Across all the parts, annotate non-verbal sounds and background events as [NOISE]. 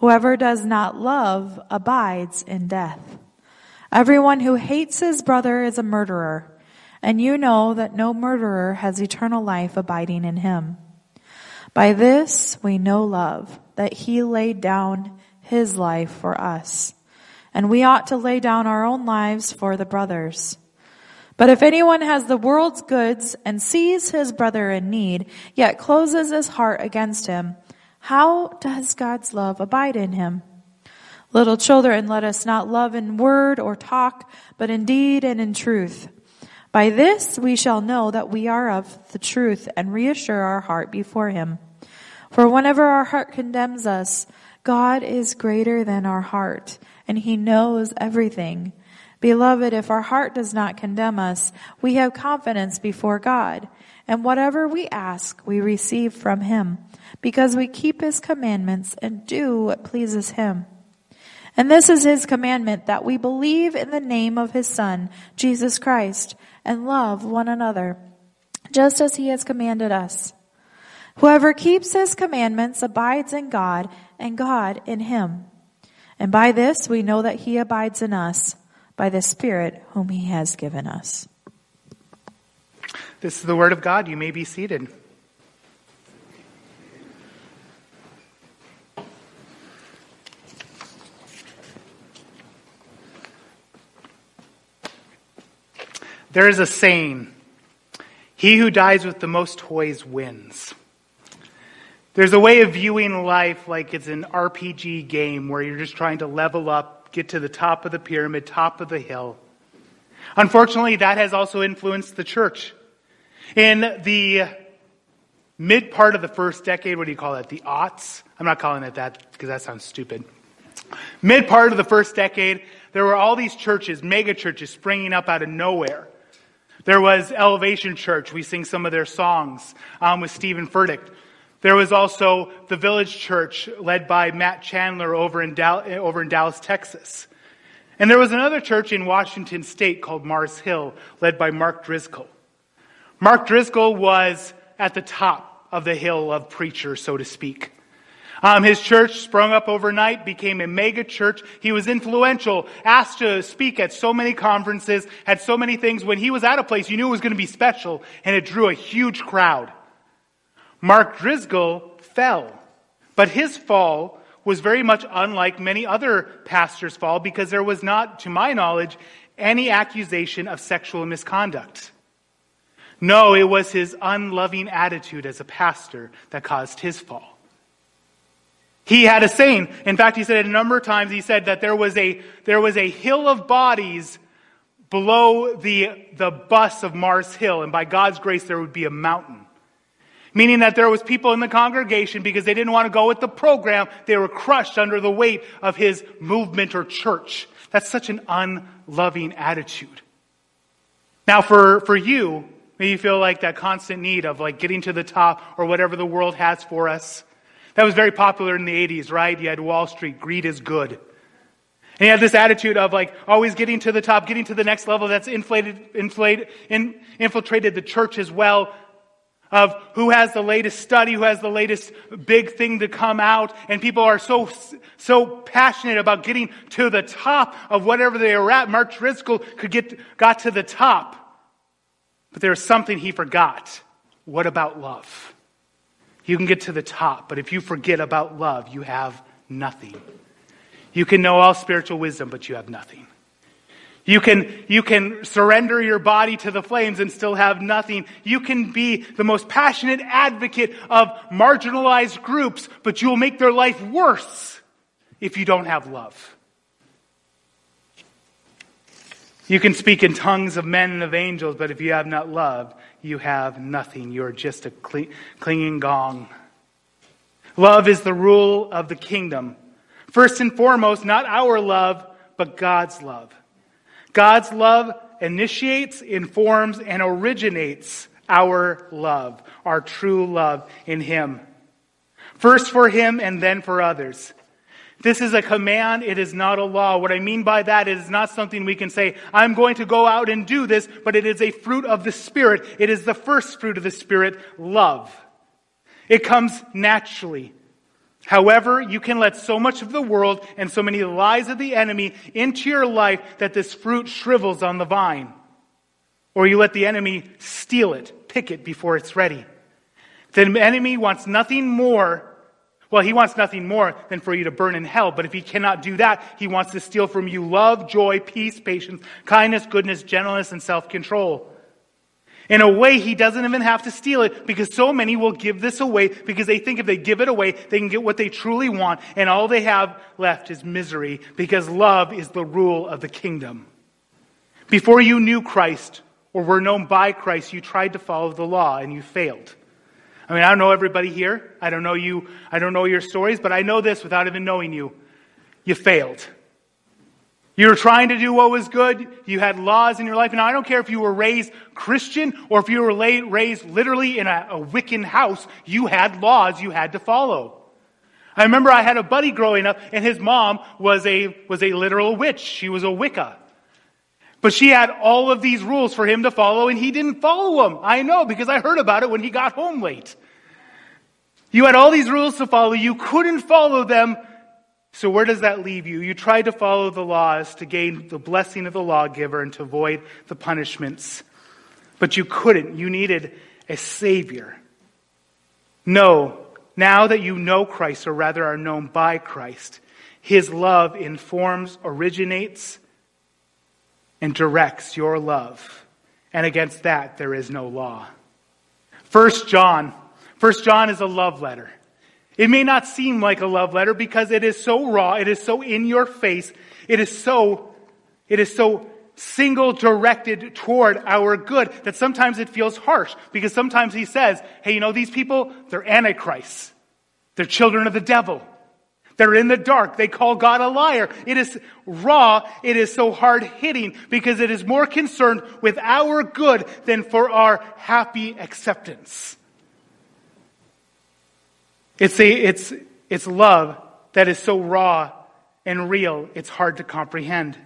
Whoever does not love abides in death. Everyone who hates his brother is a murderer, and you know that no murderer has eternal life abiding in him. By this we know love, that he laid down his life for us, and we ought to lay down our own lives for the brothers. But if anyone has the world's goods and sees his brother in need, yet closes his heart against him, how does God's love abide in him? Little children, let us not love in word or talk, but in deed and in truth. By this we shall know that we are of the truth and reassure our heart before him. For whenever our heart condemns us, God is greater than our heart, and he knows everything. Beloved, if our heart does not condemn us, we have confidence before God, and whatever we ask, we receive from him because we keep his commandments and do what pleases him. And this is his commandment that we believe in the name of his son, Jesus Christ, and love one another, just as he has commanded us. Whoever keeps his commandments abides in God and God in him. And by this we know that he abides in us by the Spirit whom he has given us. This is the word of God. You may be seated. There is a saying, he who dies with the most toys wins. There's a way of viewing life like it's an RPG game where you're just trying to level up, get to the top of the pyramid, top of the hill. Unfortunately, that has also influenced the church. In the mid part of the first decade, what do you call it? The aughts? I'm not calling it that because that sounds stupid. Mid part of the first decade, there were all these churches, mega churches springing up out of nowhere. There was Elevation Church. We sing some of their songs um, with Steven Furtick. There was also the Village Church led by Matt Chandler over in, over in Dallas, Texas. And there was another church in Washington state called Mars Hill led by Mark Driscoll. Mark Driscoll was at the top of the hill of preachers, so to speak. Um, his church sprung up overnight, became a mega church. He was influential, asked to speak at so many conferences, had so many things. When he was at a place, you knew it was going to be special, and it drew a huge crowd. Mark Driscoll fell, but his fall was very much unlike many other pastors' fall because there was not, to my knowledge, any accusation of sexual misconduct. No, it was his unloving attitude as a pastor that caused his fall. He had a saying. In fact, he said it a number of times. He said that there was a, there was a hill of bodies below the, the bus of Mars Hill, and by God's grace, there would be a mountain. Meaning that there was people in the congregation because they didn't want to go with the program, they were crushed under the weight of his movement or church. That's such an unloving attitude. Now for, for you, maybe you feel like that constant need of like getting to the top or whatever the world has for us. That was very popular in the 80s, right? You had Wall Street, greed is good. And you had this attitude of like always getting to the top, getting to the next level that's inflated, inflated, in, infiltrated the church as well. Of who has the latest study, who has the latest big thing to come out, and people are so, so passionate about getting to the top of whatever they are at. Mark Driscoll could get, got to the top. But there was something he forgot. What about love? You can get to the top, but if you forget about love, you have nothing. You can know all spiritual wisdom, but you have nothing. You can, you can surrender your body to the flames and still have nothing. You can be the most passionate advocate of marginalized groups, but you will make their life worse if you don't have love. You can speak in tongues of men and of angels, but if you have not love, you have nothing. You're just a clinging gong. Love is the rule of the kingdom. First and foremost, not our love, but God's love. God's love initiates, informs, and originates our love, our true love in Him. First for Him and then for others. This is a command. It is not a law. What I mean by that, is not something we can say, I'm going to go out and do this, but it is a fruit of the Spirit. It is the first fruit of the Spirit, love. It comes naturally. However, you can let so much of the world and so many lies of the enemy into your life that this fruit shrivels on the vine. Or you let the enemy steal it, pick it before it's ready. The enemy wants nothing more. Well, he wants nothing more than for you to burn in hell. But if he cannot do that, he wants to steal from you love, joy, peace, patience, kindness, goodness, gentleness, and self-control. In a way, he doesn't even have to steal it because so many will give this away because they think if they give it away, they can get what they truly want. And all they have left is misery because love is the rule of the kingdom. Before you knew Christ or were known by Christ, you tried to follow the law and you failed. I mean, I don't know everybody here. I don't know you. I don't know your stories, but I know this without even knowing you. You failed. You were trying to do what was good. You had laws in your life. And I don't care if you were raised Christian or if you were raised literally in a, a Wiccan house, you had laws you had to follow. I remember I had a buddy growing up and his mom was a, was a literal witch. She was a Wicca. But she had all of these rules for him to follow and he didn't follow them. I know because I heard about it when he got home late. You had all these rules to follow. You couldn't follow them so where does that leave you? You tried to follow the laws to gain the blessing of the lawgiver and to avoid the punishments. But you couldn't. You needed a savior. No, now that you know Christ, or rather are known by Christ, his love informs, originates, and directs your love. And against that, there is no law. First John. First John is a love letter. It may not seem like a love letter because it is so raw, it is so in your face, it is so, it is so single directed toward our good that sometimes it feels harsh because sometimes he says, hey, you know, these people, they're antichrists. They're children of the devil. They're in the dark. They call God a liar. It is raw. It is so hard hitting because it is more concerned with our good than for our happy acceptance. It's, a, it's, it's love that is so raw and real, it's hard to comprehend.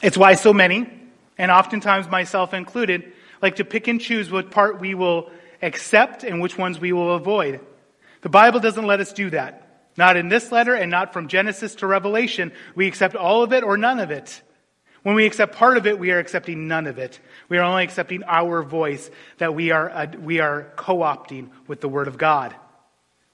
It's why so many, and oftentimes myself included, like to pick and choose what part we will accept and which ones we will avoid. The Bible doesn't let us do that. Not in this letter and not from Genesis to Revelation. We accept all of it or none of it. When we accept part of it, we are accepting none of it. We are only accepting our voice that we are, uh, we are co-opting with the Word of God.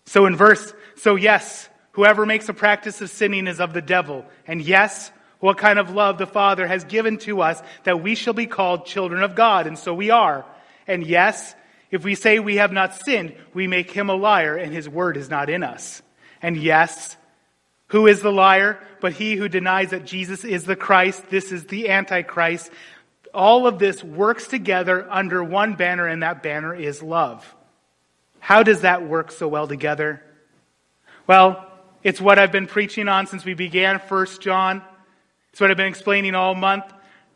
So in verse, so yes, whoever makes a practice of sinning is of the devil. And yes, what kind of love the Father has given to us that we shall be called children of God. And so we are. And yes, if we say we have not sinned, we make him a liar and his word is not in us. And yes, who is the liar? But he who denies that Jesus is the Christ. This is the Antichrist. All of this works together under one banner, and that banner is love. How does that work so well together? Well, it's what I've been preaching on since we began First John. It's what I've been explaining all month.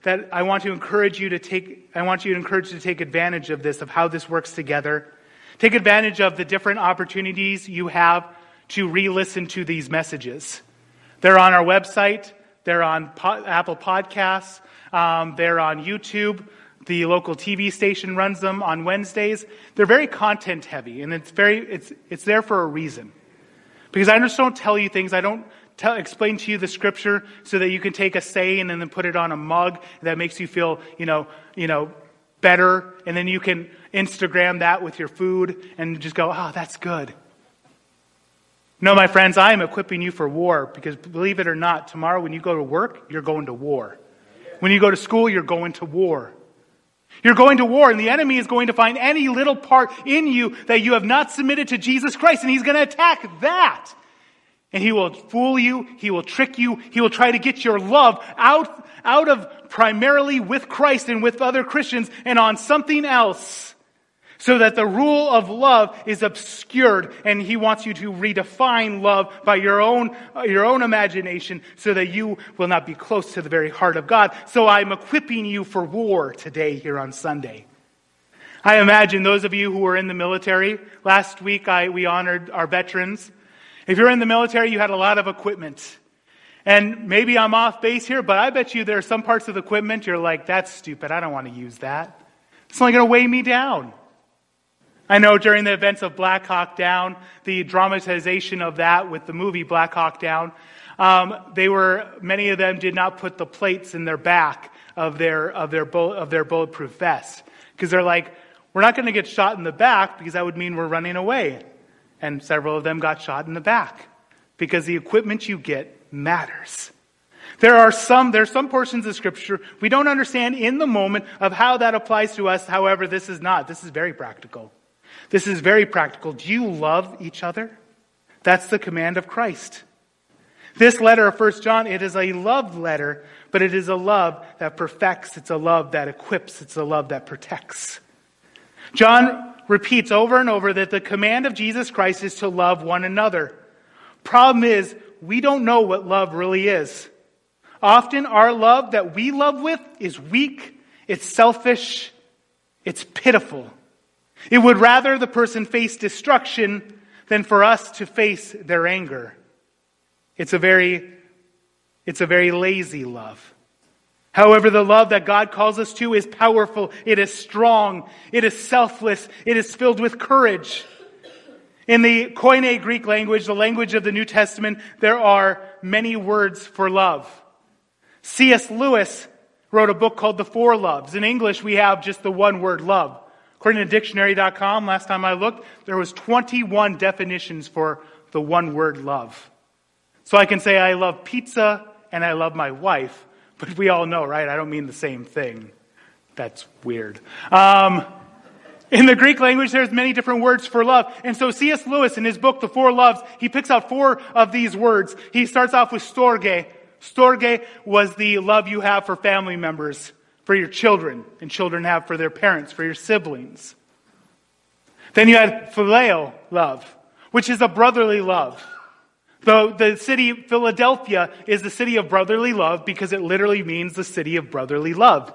That I want to encourage you to take, I want you to encourage you to take advantage of this, of how this works together. Take advantage of the different opportunities you have to re listen to these messages. They're on our website, they're on po- Apple Podcasts, um, they're on YouTube. The local TV station runs them on Wednesdays. They're very content heavy, and it's, very, it's, it's there for a reason. Because I just don't tell you things, I don't tell, explain to you the scripture so that you can take a saying and then put it on a mug that makes you feel, you know, you know, better, and then you can Instagram that with your food and just go, oh, that's good. No, my friends, I am equipping you for war because believe it or not, tomorrow when you go to work, you're going to war. When you go to school, you're going to war. You're going to war and the enemy is going to find any little part in you that you have not submitted to Jesus Christ and he's going to attack that. And he will fool you. He will trick you. He will try to get your love out, out of primarily with Christ and with other Christians and on something else so that the rule of love is obscured and he wants you to redefine love by your own, uh, your own imagination so that you will not be close to the very heart of God. So I'm equipping you for war today here on Sunday. I imagine those of you who were in the military, last week I, we honored our veterans. If you're in the military, you had a lot of equipment. And maybe I'm off base here, but I bet you there are some parts of the equipment you're like, that's stupid. I don't want to use that. It's only going to weigh me down. I know during the events of Black Hawk Down, the dramatization of that with the movie Black Hawk Down, um, they were many of them did not put the plates in their back of their of their bullet, of their bulletproof vest because they're like, we're not going to get shot in the back because that would mean we're running away, and several of them got shot in the back because the equipment you get matters. There are some, there are some portions of scripture we don't understand in the moment of how that applies to us. However, this is not. This is very practical. This is very practical. Do you love each other? That's the command of Christ. This letter of 1 John, it is a love letter, but it is a love that perfects. It's a love that equips. It's a love that protects. John repeats over and over that the command of Jesus Christ is to love one another. Problem is, we don't know what love really is. Often our love that we love with is weak, it's selfish, it's pitiful. It would rather the person face destruction than for us to face their anger. It's a very, it's a very lazy love. However, the love that God calls us to is powerful. It is strong. It is selfless. It is filled with courage. In the Koine Greek language, the language of the New Testament, there are many words for love. C.S. Lewis wrote a book called The Four Loves. In English, we have just the one word love. According to dictionary.com, last time I looked, there was 21 definitions for the one word love. So I can say I love pizza and I love my wife, but we all know, right? I don't mean the same thing. That's weird. Um, in the Greek language, there's many different words for love. And so C.S. Lewis, in his book, The Four Loves, he picks out four of these words. He starts off with storge. Storge was the love you have for family members for your children, and children have for their parents, for your siblings. Then you had phileo love, which is a brotherly love. The, the city Philadelphia is the city of brotherly love because it literally means the city of brotherly love.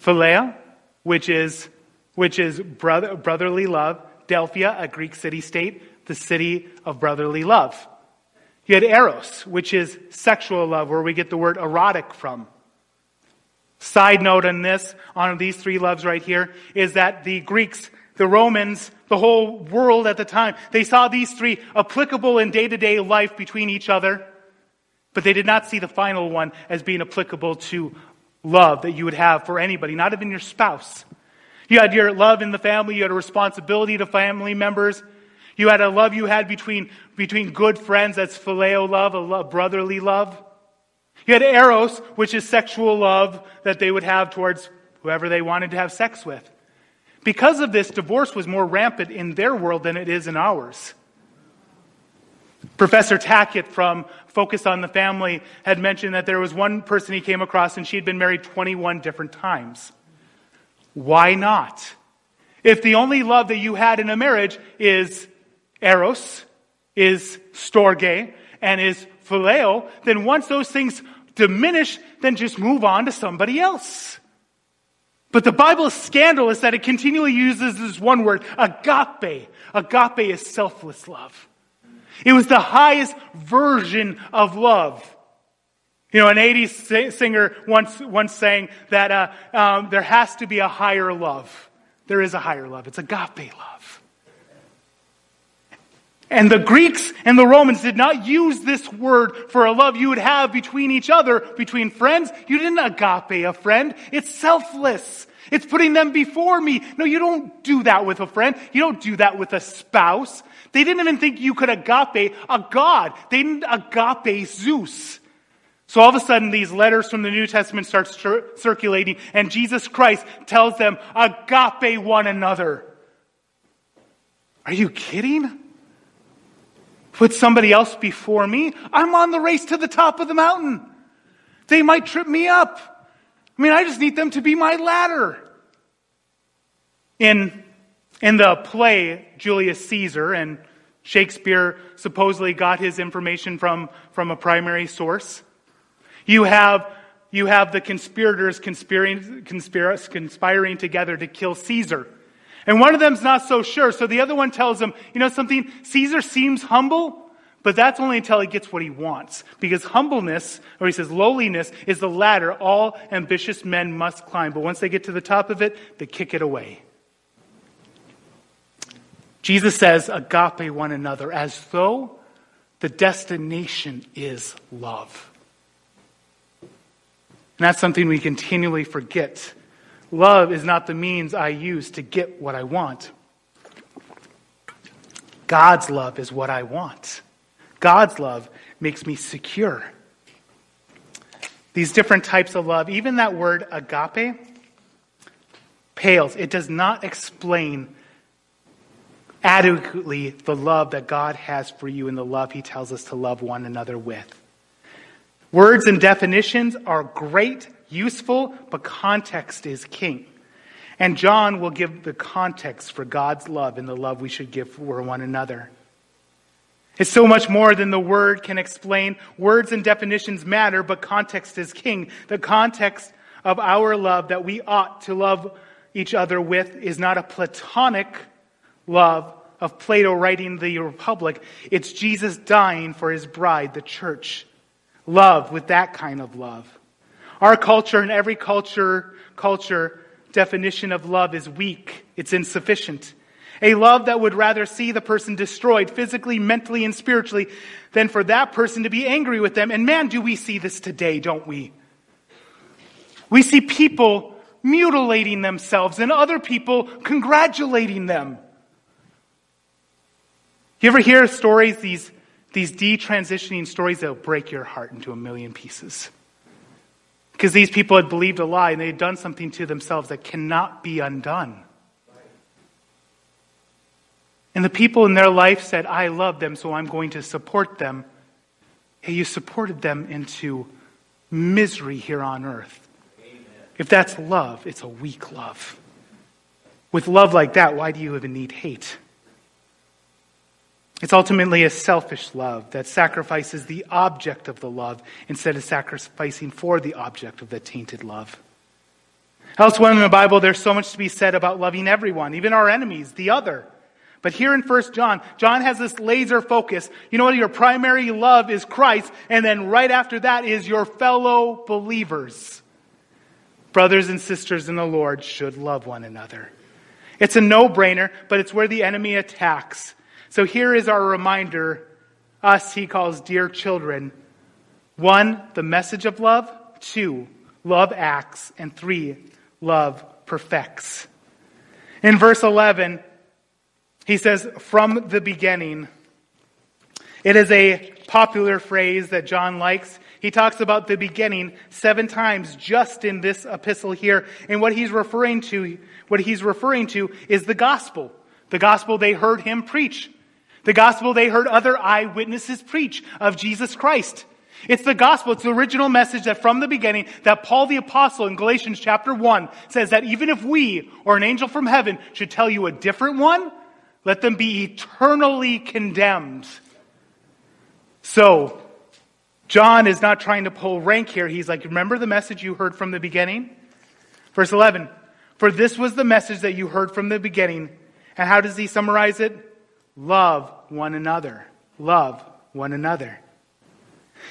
Philea, which is, which is brother, brotherly love. Delphia, a Greek city state, the city of brotherly love. You had eros, which is sexual love, where we get the word erotic from. Side note on this, on these three loves right here, is that the Greeks, the Romans, the whole world at the time, they saw these three applicable in day to day life between each other, but they did not see the final one as being applicable to love that you would have for anybody, not even your spouse. You had your love in the family, you had a responsibility to family members. You had a love you had between, between good friends, that's phileo love, a love, brotherly love. You had eros, which is sexual love that they would have towards whoever they wanted to have sex with. Because of this, divorce was more rampant in their world than it is in ours. Professor Tackett from Focus on the Family had mentioned that there was one person he came across and she had been married 21 different times. Why not? If the only love that you had in a marriage is eros, is storge, and is phileo, then once those things diminish, then just move on to somebody else. But the Bible is scandalous that it continually uses this one word, agape. Agape is selfless love. It was the highest version of love. You know, an 80s singer once, once sang that uh, um, there has to be a higher love. There is a higher love. It's agape love. And the Greeks and the Romans did not use this word for a love you would have between each other, between friends. You didn't agape a friend. It's selfless. It's putting them before me. No, you don't do that with a friend. You don't do that with a spouse. They didn't even think you could agape a God. They didn't agape Zeus. So all of a sudden, these letters from the New Testament start circulating, and Jesus Christ tells them, agape one another. Are you kidding? Put somebody else before me, I'm on the race to the top of the mountain. They might trip me up. I mean, I just need them to be my ladder. In, in the play Julius Caesar, and Shakespeare supposedly got his information from, from a primary source, you have, you have the conspirators conspiring, conspir- conspiring together to kill Caesar. And one of them's not so sure, so the other one tells him, you know something, Caesar seems humble, but that's only until he gets what he wants. Because humbleness, or he says lowliness, is the ladder all ambitious men must climb. But once they get to the top of it, they kick it away. Jesus says, agape one another, as though the destination is love. And that's something we continually forget. Love is not the means I use to get what I want. God's love is what I want. God's love makes me secure. These different types of love, even that word agape, pales. It does not explain adequately the love that God has for you and the love He tells us to love one another with. Words and definitions are great, useful, but context is king. And John will give the context for God's love and the love we should give for one another. It's so much more than the word can explain. Words and definitions matter, but context is king. The context of our love that we ought to love each other with is not a platonic love of Plato writing the Republic. It's Jesus dying for his bride, the church. Love with that kind of love. Our culture and every culture, culture definition of love is weak. It's insufficient. A love that would rather see the person destroyed physically, mentally, and spiritually than for that person to be angry with them. And man, do we see this today, don't we? We see people mutilating themselves and other people congratulating them. You ever hear stories, these, these detransitioning stories that will break your heart into a million pieces? Because these people had believed a lie and they had done something to themselves that cannot be undone. And the people in their life said, I love them, so I'm going to support them. Hey, you supported them into misery here on earth. Amen. If that's love, it's a weak love. With love like that, why do you even need hate? It's ultimately a selfish love that sacrifices the object of the love instead of sacrificing for the object of the tainted love. Elsewhere in the Bible, there's so much to be said about loving everyone, even our enemies, the other. But here in 1 John, John has this laser focus. You know what? Your primary love is Christ, and then right after that is your fellow believers. Brothers and sisters in the Lord should love one another. It's a no-brainer, but it's where the enemy attacks. So here is our reminder, us he calls dear children. One, the message of love. Two, love acts. And three, love perfects. In verse 11, he says, from the beginning. It is a popular phrase that John likes. He talks about the beginning seven times just in this epistle here. And what he's referring to, what he's referring to is the gospel. The gospel they heard him preach. The gospel they heard other eyewitnesses preach of Jesus Christ. It's the gospel. It's the original message that from the beginning that Paul the apostle in Galatians chapter 1 says that even if we or an angel from heaven should tell you a different one, let them be eternally condemned. So, John is not trying to pull rank here. He's like, remember the message you heard from the beginning? Verse 11. For this was the message that you heard from the beginning. And how does he summarize it? Love one another. Love one another.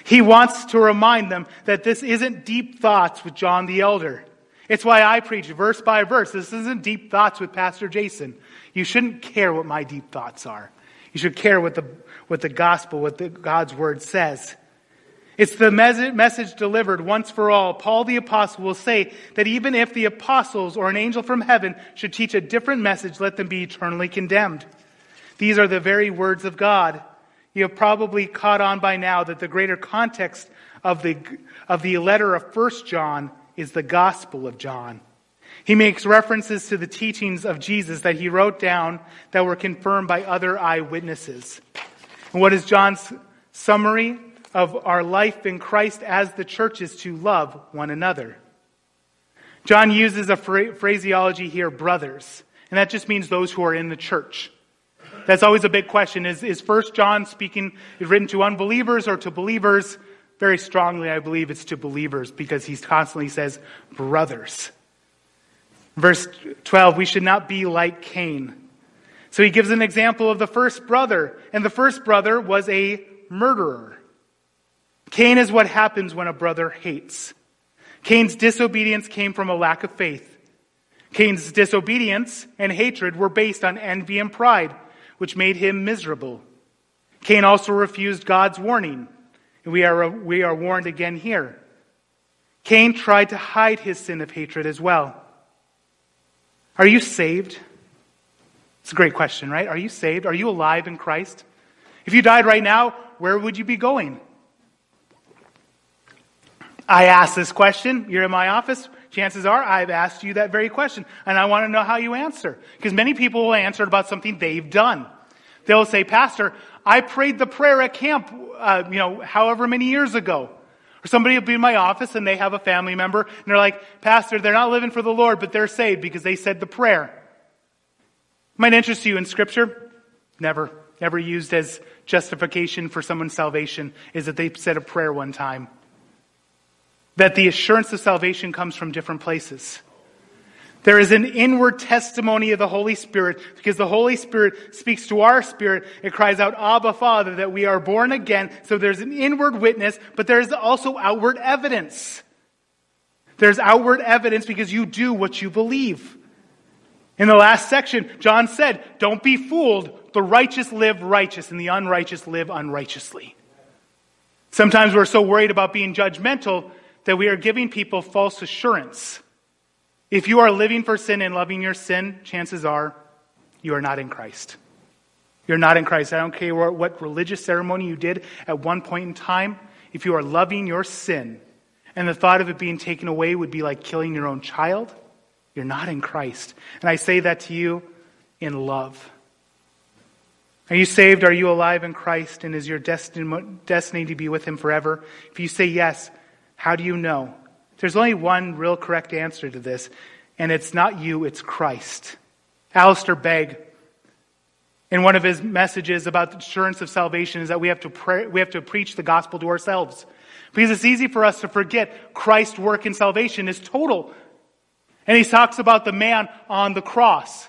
He wants to remind them that this isn't deep thoughts with John the Elder. It's why I preach verse by verse. This isn't deep thoughts with Pastor Jason. You shouldn't care what my deep thoughts are. You should care what the, what the gospel, what the, God's word says. It's the message delivered once for all. Paul the apostle will say that even if the apostles or an angel from heaven should teach a different message, let them be eternally condemned. These are the very words of God. You have probably caught on by now that the greater context of the, of the letter of First John is the gospel of John. He makes references to the teachings of Jesus that he wrote down that were confirmed by other eyewitnesses. And what is John's summary of our life in Christ as the church is to love one another? John uses a phraseology here, brothers. And that just means those who are in the church. That's always a big question. Is, is 1 John speaking, written to unbelievers or to believers? Very strongly, I believe it's to believers because he constantly says, brothers. Verse 12, we should not be like Cain. So he gives an example of the first brother, and the first brother was a murderer. Cain is what happens when a brother hates. Cain's disobedience came from a lack of faith. Cain's disobedience and hatred were based on envy and pride, which made him miserable. Cain also refused God's warning. And we are, we are warned again here. Cain tried to hide his sin of hatred as well. Are you saved? It's a great question, right? Are you saved? Are you alive in Christ? If you died right now, where would you be going? I asked this question. You're in my office. Chances are I've asked you that very question. And I want to know how you answer. Because many people will answer about something they've done. They'll say, Pastor, I prayed the prayer at camp, uh, you know, however many years ago. Or somebody will be in my office and they have a family member and they're like, Pastor, they're not living for the Lord, but they're saved because they said the prayer. Might interest you in scripture? Never. Never used as justification for someone's salvation is that they said a prayer one time. That the assurance of salvation comes from different places. There is an inward testimony of the Holy Spirit because the Holy Spirit speaks to our spirit. It cries out, Abba, Father, that we are born again. So there's an inward witness, but there's also outward evidence. There's outward evidence because you do what you believe. In the last section, John said, Don't be fooled. The righteous live righteous, and the unrighteous live unrighteously. Sometimes we're so worried about being judgmental that we are giving people false assurance. If you are living for sin and loving your sin, chances are you are not in Christ. You're not in Christ. I don't care what religious ceremony you did at one point in time. If you are loving your sin and the thought of it being taken away would be like killing your own child, you're not in Christ. And I say that to you in love. Are you saved? Are you alive in Christ? And is your destiny to be with Him forever? If you say yes, how do you know? There's only one real correct answer to this, and it's not you, it's Christ. Alistair Begg, in one of his messages about the assurance of salvation, is that we have to pray, we have to preach the gospel to ourselves. Because it's easy for us to forget Christ's work in salvation is total. And he talks about the man on the cross,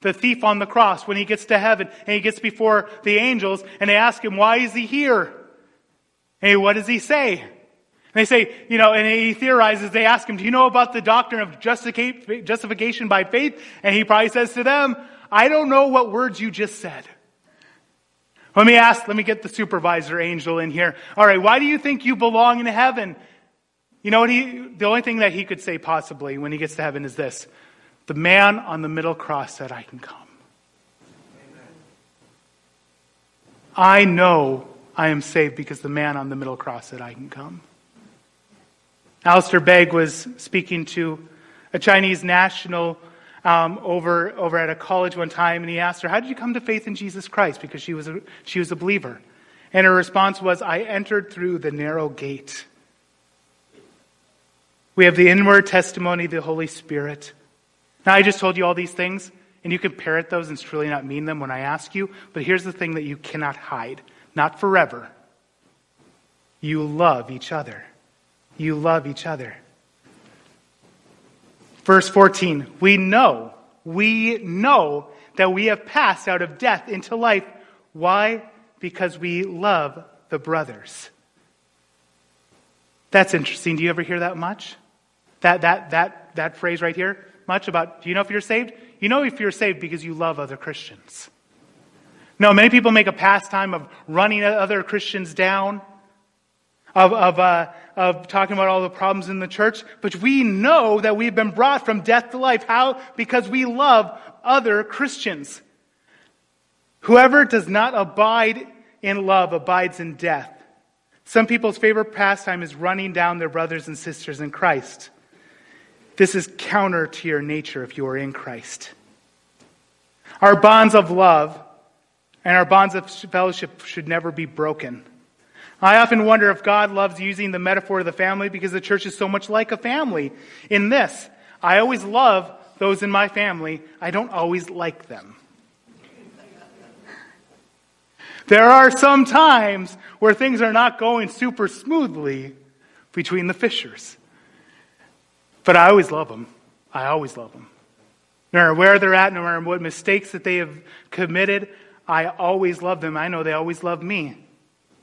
the thief on the cross, when he gets to heaven and he gets before the angels and they ask him, why is he here? Hey, what does he say? They say, you know, and he theorizes, they ask him, do you know about the doctrine of justification by faith? And he probably says to them, I don't know what words you just said. Let me ask, let me get the supervisor angel in here. All right, why do you think you belong in heaven? You know what he, the only thing that he could say possibly when he gets to heaven is this. The man on the middle cross said, I can come. Amen. I know I am saved because the man on the middle cross said, I can come. Alistair Begg was speaking to a Chinese national um, over, over at a college one time, and he asked her, How did you come to faith in Jesus Christ? Because she was a, she was a believer. And her response was, I entered through the narrow gate. We have the inward testimony of the Holy Spirit. Now, I just told you all these things, and you can parrot those and truly not mean them when I ask you, but here's the thing that you cannot hide not forever. You love each other. You love each other. Verse 14 We know, we know that we have passed out of death into life. Why? Because we love the brothers. That's interesting. Do you ever hear that much? That, that, that, that phrase right here? Much about, do you know if you're saved? You know if you're saved because you love other Christians. No, many people make a pastime of running other Christians down, of, of, uh, of talking about all the problems in the church, but we know that we've been brought from death to life. How? Because we love other Christians. Whoever does not abide in love abides in death. Some people's favorite pastime is running down their brothers and sisters in Christ. This is counter to your nature if you are in Christ. Our bonds of love and our bonds of fellowship should never be broken. I often wonder if God loves using the metaphor of the family because the church is so much like a family in this. I always love those in my family, I don't always like them. There are some times where things are not going super smoothly between the Fishers. But I always love them. I always love them. No matter where they're at, no matter what mistakes that they have committed, I always love them. I know they always love me.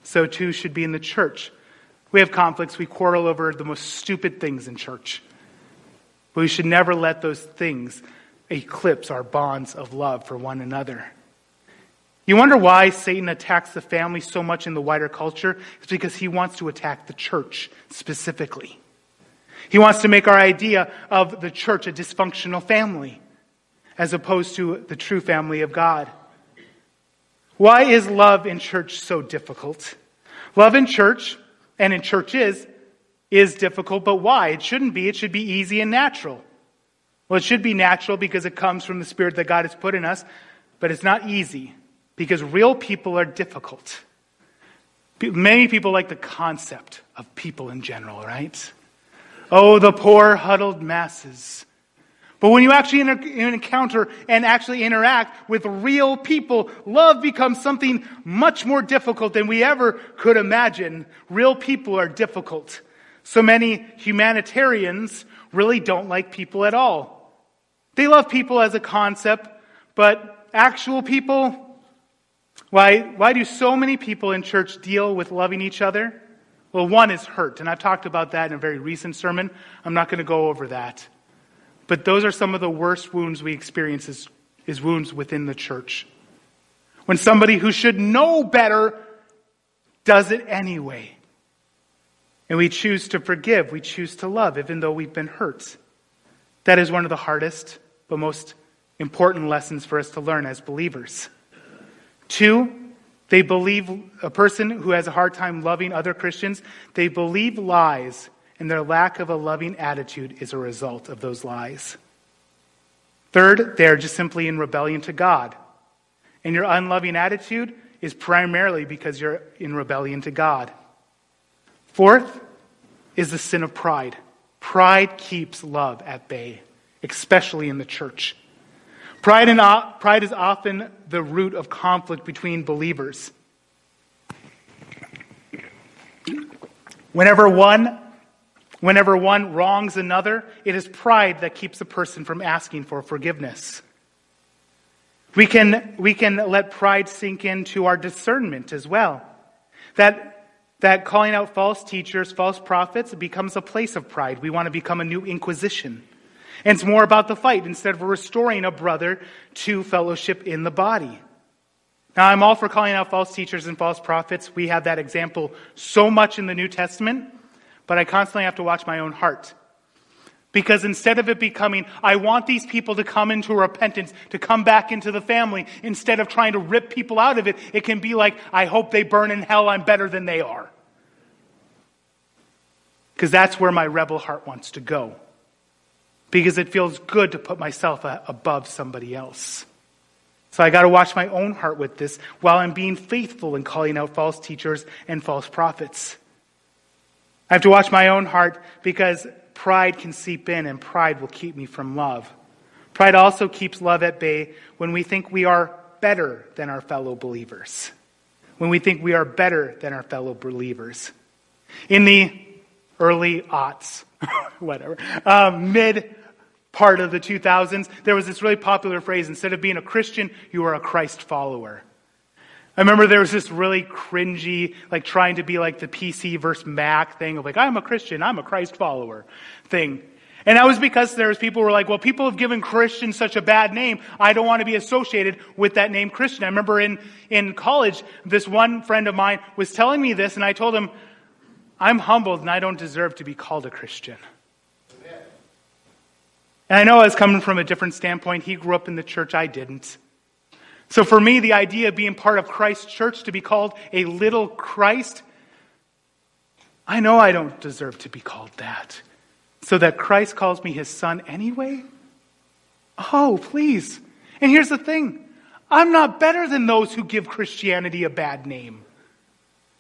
So too should be in the church. We have conflicts. We quarrel over the most stupid things in church. But we should never let those things eclipse our bonds of love for one another. You wonder why Satan attacks the family so much in the wider culture? It's because he wants to attack the church specifically. He wants to make our idea of the church a dysfunctional family as opposed to the true family of God. Why is love in church so difficult? Love in church and in churches is difficult, but why? It shouldn't be. It should be easy and natural. Well, it should be natural because it comes from the Spirit that God has put in us, but it's not easy because real people are difficult. Many people like the concept of people in general, right? Oh, the poor huddled masses. But when you actually encounter and actually interact with real people, love becomes something much more difficult than we ever could imagine. Real people are difficult. So many humanitarians really don't like people at all. They love people as a concept, but actual people, why, why do so many people in church deal with loving each other? Well, one is hurt, and I've talked about that in a very recent sermon. I'm not going to go over that. But those are some of the worst wounds we experience is, is wounds within the church. When somebody who should know better does it anyway. And we choose to forgive, we choose to love, even though we've been hurt. That is one of the hardest but most important lessons for us to learn as believers. Two, they believe a person who has a hard time loving other Christians, they believe lies and their lack of a loving attitude is a result of those lies. Third, they're just simply in rebellion to God. And your unloving attitude is primarily because you're in rebellion to God. Fourth is the sin of pride. Pride keeps love at bay, especially in the church. Pride, and, pride is often the root of conflict between believers. Whenever one Whenever one wrongs another, it is pride that keeps a person from asking for forgiveness. We can, we can let pride sink into our discernment as well. That, that calling out false teachers, false prophets, becomes a place of pride. We want to become a new inquisition. And it's more about the fight instead of restoring a brother to fellowship in the body. Now, I'm all for calling out false teachers and false prophets. We have that example so much in the New Testament but I constantly have to watch my own heart. Because instead of it becoming, I want these people to come into repentance, to come back into the family, instead of trying to rip people out of it, it can be like, I hope they burn in hell, I'm better than they are. Because that's where my rebel heart wants to go. Because it feels good to put myself above somebody else. So I got to watch my own heart with this while I'm being faithful in calling out false teachers and false prophets. I have to watch my own heart because pride can seep in and pride will keep me from love. Pride also keeps love at bay when we think we are better than our fellow believers. When we think we are better than our fellow believers. In the early aughts, [LAUGHS] whatever, um, mid part of the 2000s, there was this really popular phrase instead of being a Christian, you are a Christ follower. I remember there was this really cringy, like trying to be like the PC versus Mac thing of like, I'm a Christian, I'm a Christ follower thing. And that was because there was people who were like, well, people have given Christian such a bad name. I don't want to be associated with that name Christian. I remember in, in college, this one friend of mine was telling me this and I told him, I'm humbled and I don't deserve to be called a Christian. Amen. And I know I was coming from a different standpoint. He grew up in the church, I didn't. So for me, the idea of being part of Christ's church, to be called a little Christ, I know I don't deserve to be called that. So that Christ calls me his son anyway? Oh, please. And here's the thing I'm not better than those who give Christianity a bad name.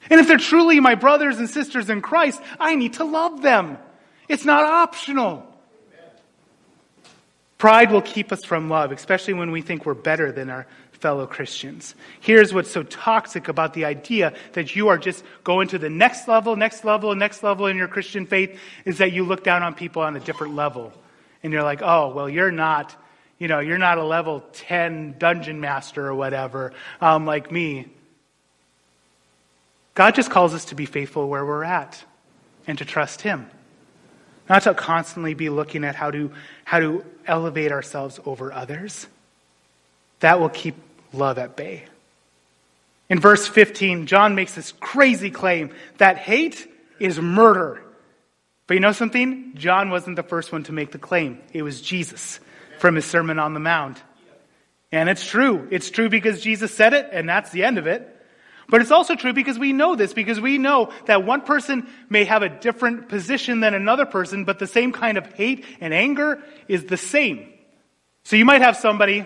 And if they're truly my brothers and sisters in Christ, I need to love them. It's not optional. Pride will keep us from love, especially when we think we're better than our fellow Christians. Here's what's so toxic about the idea that you are just going to the next level, next level, next level in your Christian faith is that you look down on people on a different level. And you're like, oh, well, you're not, you know, you're not a level 10 dungeon master or whatever, um, like me. God just calls us to be faithful where we're at and to trust Him. Not to constantly be looking at how to, how to elevate ourselves over others. That will keep love at bay. In verse 15, John makes this crazy claim that hate is murder. But you know something? John wasn't the first one to make the claim. It was Jesus from his Sermon on the Mount. And it's true. It's true because Jesus said it, and that's the end of it. But it's also true because we know this, because we know that one person may have a different position than another person, but the same kind of hate and anger is the same. So you might have somebody,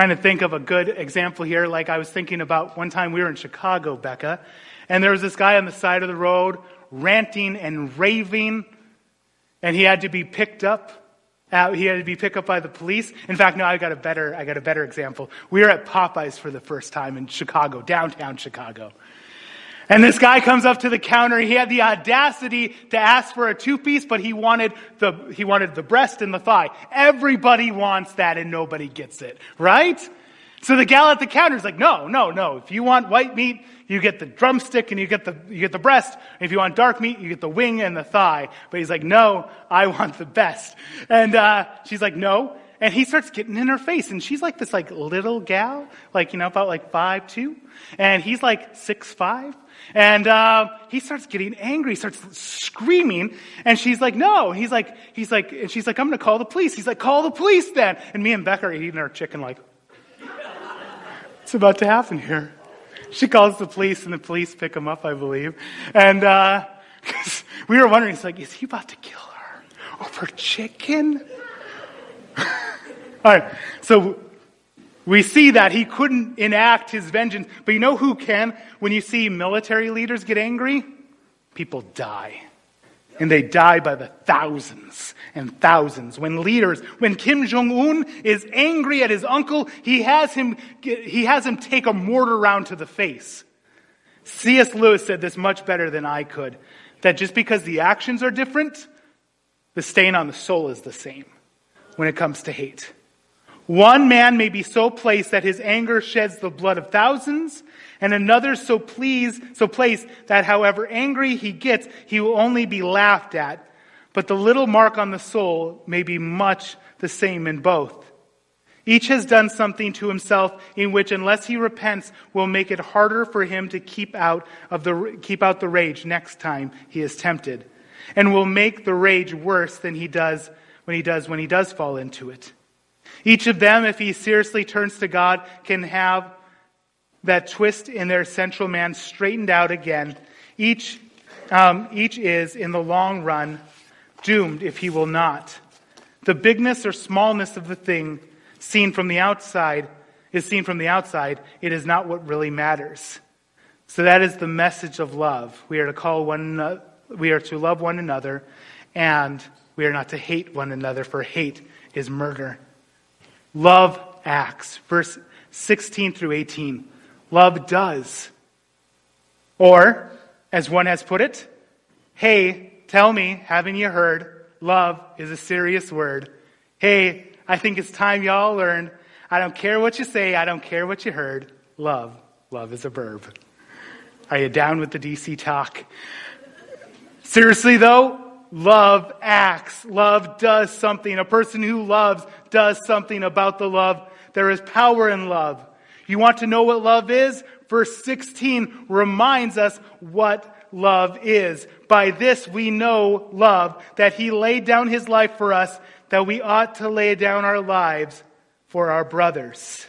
trying to think of a good example here, like I was thinking about one time we were in Chicago, Becca, and there was this guy on the side of the road ranting and raving, and he had to be picked up uh, he had to be picked up by the police. In fact, no, I got a better, I got a better example. We were at Popeyes for the first time in Chicago, downtown Chicago. And this guy comes up to the counter. He had the audacity to ask for a two piece, but he wanted the, he wanted the breast and the thigh. Everybody wants that and nobody gets it, right? So the gal at the counter is like, no, no, no. If you want white meat, you get the drumstick and you get the, you get the breast. If you want dark meat, you get the wing and the thigh. But he's like, no, I want the best. And, uh, she's like, no. And he starts getting in her face. And she's like this like little gal, like, you know, about like five, two. And he's like six, five. And, uh, he starts getting angry, starts screaming. And she's like, no. He's like, he's like, and she's like, I'm going to call the police. He's like, call the police then. And me and Becca are eating our chicken like, [LAUGHS] "It's about to happen here? she calls the police, and the police pick him up, I believe. And uh, [LAUGHS] we were wondering, it's like, is he about to kill her over chicken? [LAUGHS] All right, so we see that he couldn't enact his vengeance, but you know who can? When you see military leaders get angry, people die and they die by the thousands and thousands. When leaders, when Kim Jong Un is angry at his uncle, he has him, he has him take a mortar round to the face. C.S. Lewis said this much better than I could, that just because the actions are different, the stain on the soul is the same when it comes to hate. One man may be so placed that his anger sheds the blood of thousands, and another so pleased, so placed that however angry he gets, he will only be laughed at. But the little mark on the soul may be much the same in both. Each has done something to himself in which, unless he repents, will make it harder for him to keep out of the, keep out the rage next time he is tempted. And will make the rage worse than he does when he does when he does fall into it. Each of them, if he seriously turns to God, can have that twist in their central man straightened out again. Each, um, each is, in the long run, doomed if he will not. The bigness or smallness of the thing seen from the outside is seen from the outside. It is not what really matters. So that is the message of love. We are to call one, we are to love one another, and we are not to hate one another, for hate is murder. Love acts. Verse 16 through 18. Love does. Or, as one has put it, hey, tell me, haven't you heard? Love is a serious word. Hey, I think it's time y'all learned. I don't care what you say. I don't care what you heard. Love. Love is a verb. Are you down with the DC talk? Seriously though, love acts. Love does something. A person who loves does something about the love. There is power in love. You want to know what love is? Verse 16 reminds us what love is. By this we know love, that he laid down his life for us, that we ought to lay down our lives for our brothers.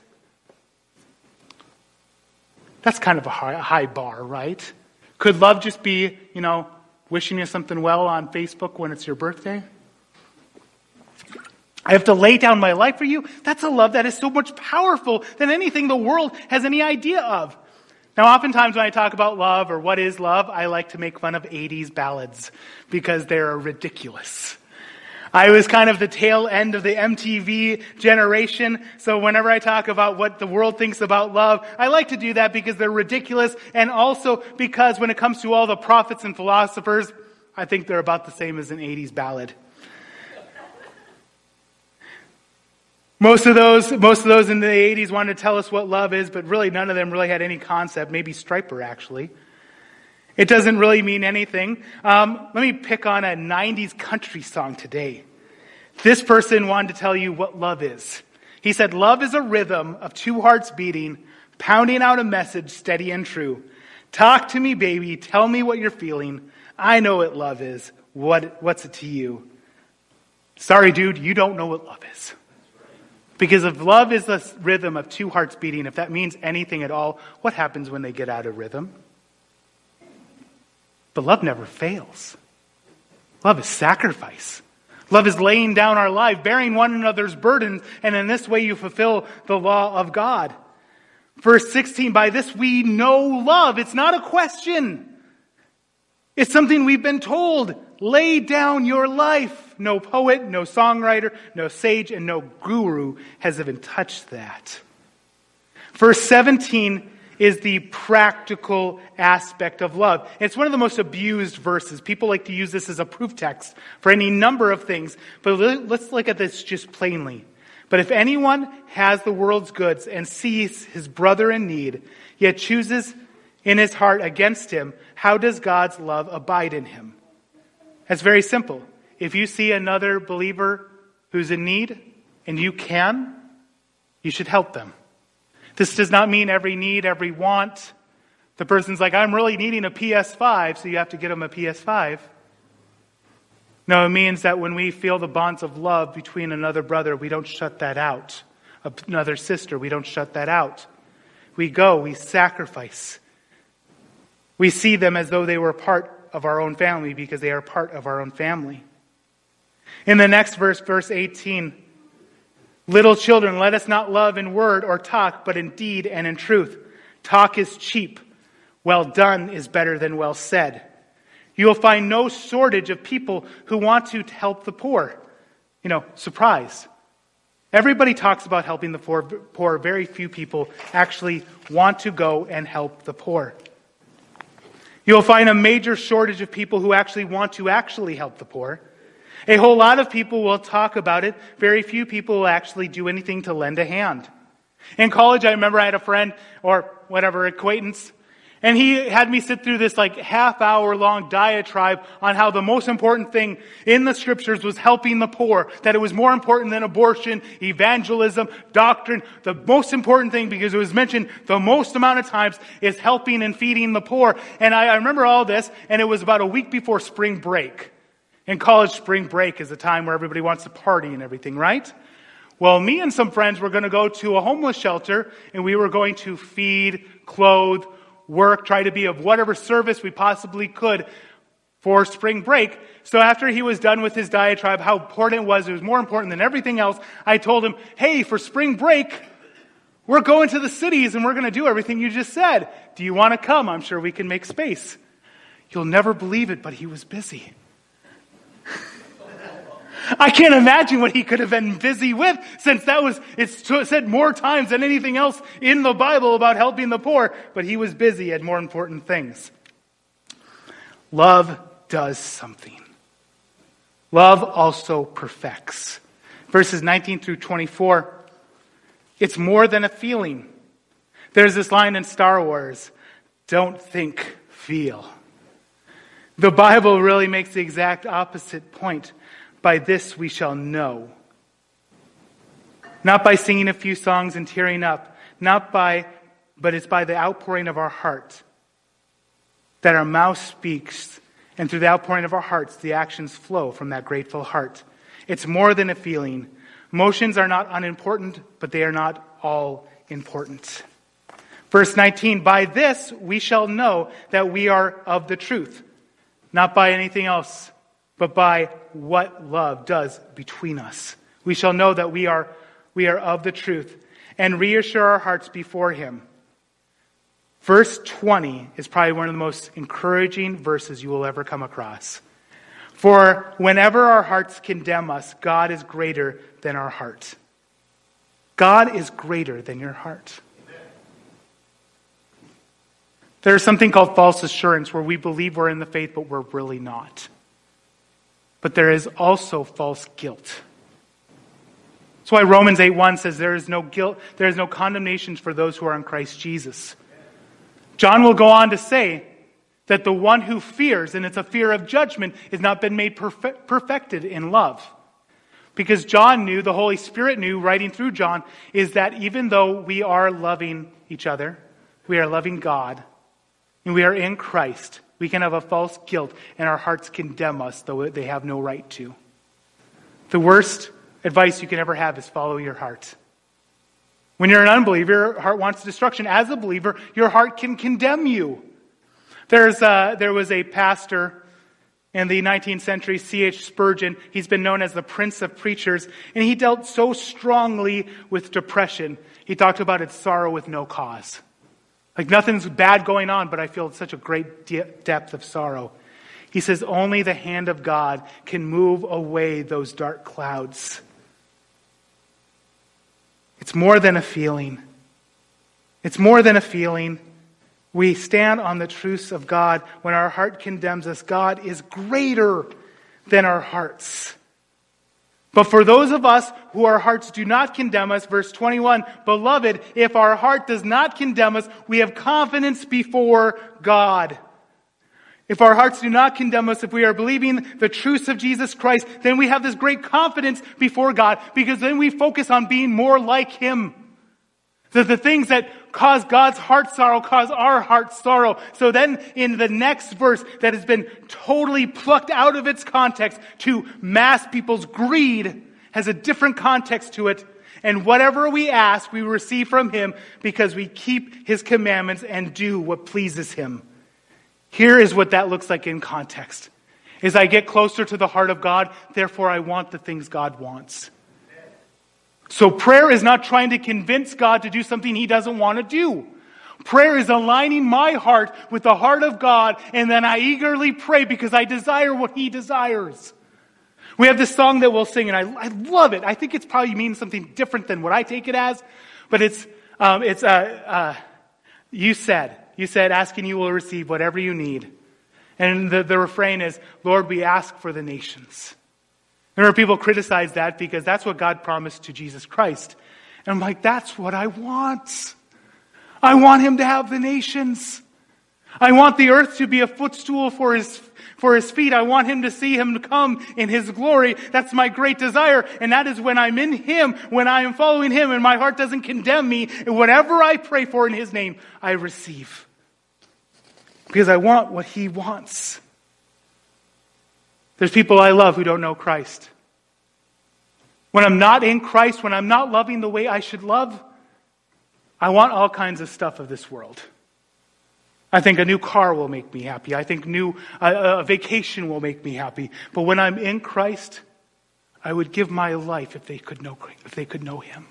That's kind of a high, high bar, right? Could love just be, you know, wishing you something well on Facebook when it's your birthday? I have to lay down my life for you. That's a love that is so much powerful than anything the world has any idea of. Now, oftentimes when I talk about love or what is love, I like to make fun of 80s ballads because they're ridiculous. I was kind of the tail end of the MTV generation. So whenever I talk about what the world thinks about love, I like to do that because they're ridiculous and also because when it comes to all the prophets and philosophers, I think they're about the same as an 80s ballad. Most of those, most of those in the 80s wanted to tell us what love is, but really none of them really had any concept. Maybe Stryper actually. It doesn't really mean anything. Um, let me pick on a 90s country song today. This person wanted to tell you what love is. He said, Love is a rhythm of two hearts beating, pounding out a message steady and true. Talk to me, baby. Tell me what you're feeling. I know what love is. What, what's it to you? Sorry, dude, you don't know what love is. Because if love is the rhythm of two hearts beating, if that means anything at all, what happens when they get out of rhythm? But love never fails. Love is sacrifice. Love is laying down our life, bearing one another's burdens, and in this way you fulfill the law of God. Verse 16, by this we know love. It's not a question. It's something we've been told. Lay down your life. No poet, no songwriter, no sage, and no guru has even touched that. Verse 17 is the practical aspect of love. It's one of the most abused verses. People like to use this as a proof text for any number of things, but let's look at this just plainly. But if anyone has the world's goods and sees his brother in need, yet chooses in his heart against him, how does God's love abide in him? It's very simple. If you see another believer who's in need and you can, you should help them. This does not mean every need, every want. The person's like, I'm really needing a PS5, so you have to get them a PS5. No, it means that when we feel the bonds of love between another brother, we don't shut that out. Another sister, we don't shut that out. We go, we sacrifice. We see them as though they were part of our own family because they are part of our own family. In the next verse, verse 18, Little children, let us not love in word or talk, but in deed and in truth. Talk is cheap. Well done is better than well said. You will find no shortage of people who want to help the poor. You know, surprise. Everybody talks about helping the poor, poor. Very few people actually want to go and help the poor. You'll find a major shortage of people who actually want to actually help the poor. A whole lot of people will talk about it. Very few people will actually do anything to lend a hand. In college, I remember I had a friend or whatever acquaintance and he had me sit through this like half hour long diatribe on how the most important thing in the scriptures was helping the poor, that it was more important than abortion, evangelism, doctrine. The most important thing, because it was mentioned the most amount of times, is helping and feeding the poor. And I, I remember all this, and it was about a week before spring break. In college, spring break is a time where everybody wants to party and everything, right? Well, me and some friends were going to go to a homeless shelter and we were going to feed, clothe, work, try to be of whatever service we possibly could for spring break. So after he was done with his diatribe, how important it was, it was more important than everything else, I told him, hey, for spring break, we're going to the cities and we're going to do everything you just said. Do you want to come? I'm sure we can make space. You'll never believe it, but he was busy. I can't imagine what he could have been busy with since that was, it's said more times than anything else in the Bible about helping the poor, but he was busy at more important things. Love does something. Love also perfects. Verses 19 through 24, it's more than a feeling. There's this line in Star Wars, don't think, feel. The Bible really makes the exact opposite point. By this we shall know. Not by singing a few songs and tearing up, not by, but it's by the outpouring of our heart that our mouth speaks, and through the outpouring of our hearts, the actions flow from that grateful heart. It's more than a feeling. Emotions are not unimportant, but they are not all important. Verse 19, by this we shall know that we are of the truth, not by anything else but by what love does between us. We shall know that we are, we are of the truth and reassure our hearts before Him. Verse 20 is probably one of the most encouraging verses you will ever come across. For whenever our hearts condemn us, God is greater than our heart. God is greater than your heart. There's something called false assurance where we believe we're in the faith, but we're really not. But there is also false guilt. That's why Romans 8 1 says there is no guilt, there is no condemnation for those who are in Christ Jesus. John will go on to say that the one who fears, and it's a fear of judgment, has not been made perfect, perfected in love. Because John knew, the Holy Spirit knew, writing through John, is that even though we are loving each other, we are loving God, and we are in Christ, we can have a false guilt and our hearts condemn us, though they have no right to. The worst advice you can ever have is follow your heart. When you're an unbeliever, your heart wants destruction. As a believer, your heart can condemn you. There's a, there was a pastor in the 19th century, C.H. Spurgeon. He's been known as the Prince of Preachers, and he dealt so strongly with depression. He talked about its sorrow with no cause. Like nothing's bad going on, but I feel such a great de- depth of sorrow. He says, only the hand of God can move away those dark clouds. It's more than a feeling. It's more than a feeling. We stand on the truths of God. When our heart condemns us, God is greater than our hearts. But for those of us who our hearts do not condemn us, verse 21, beloved, if our heart does not condemn us, we have confidence before God. If our hearts do not condemn us, if we are believing the truths of Jesus Christ, then we have this great confidence before God because then we focus on being more like Him. That the things that cause God's heart sorrow cause our heart sorrow. So then in the next verse that has been totally plucked out of its context to mass people's greed has a different context to it. And whatever we ask, we receive from Him because we keep His commandments and do what pleases Him. Here is what that looks like in context. As I get closer to the heart of God, therefore I want the things God wants. So prayer is not trying to convince God to do something he doesn't want to do. Prayer is aligning my heart with the heart of God, and then I eagerly pray because I desire what he desires. We have this song that we'll sing, and I, I love it. I think it's probably means something different than what I take it as, but it's, um, it's, uh, uh, you said, you said, asking you will receive whatever you need. And the, the refrain is, Lord, we ask for the nations. There are people criticize that because that's what God promised to Jesus Christ. And I'm like, that's what I want. I want him to have the nations. I want the earth to be a footstool for his, for his feet. I want him to see him come in his glory. That's my great desire. And that is when I'm in him, when I am following him and my heart doesn't condemn me. Whatever I pray for in his name, I receive because I want what He wants. There's people I love who don't know Christ. When I'm not in Christ, when I'm not loving the way I should love, I want all kinds of stuff of this world. I think a new car will make me happy. I think new uh, a vacation will make me happy. But when I'm in Christ, I would give my life if they could know if they could know Him.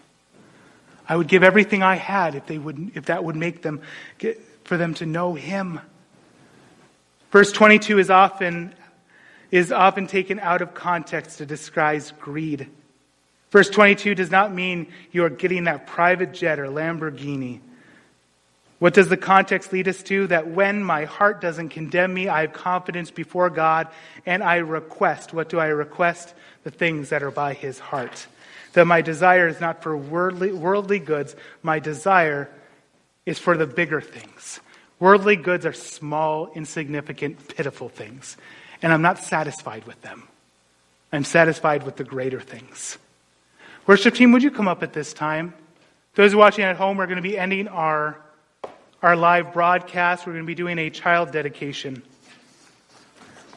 I would give everything I had if they would if that would make them get, for them to know Him. Verse 22 is often, is often taken out of context to describe greed. Verse 22 does not mean you are getting that private jet or Lamborghini. What does the context lead us to? That when my heart doesn't condemn me, I have confidence before God and I request. What do I request? The things that are by his heart. That my desire is not for worldly, worldly goods, my desire is for the bigger things. Worldly goods are small, insignificant, pitiful things, and I'm not satisfied with them. I'm satisfied with the greater things. Worship team, would you come up at this time? Those watching at home, we're going to be ending our, our live broadcast. We're going to be doing a child dedication.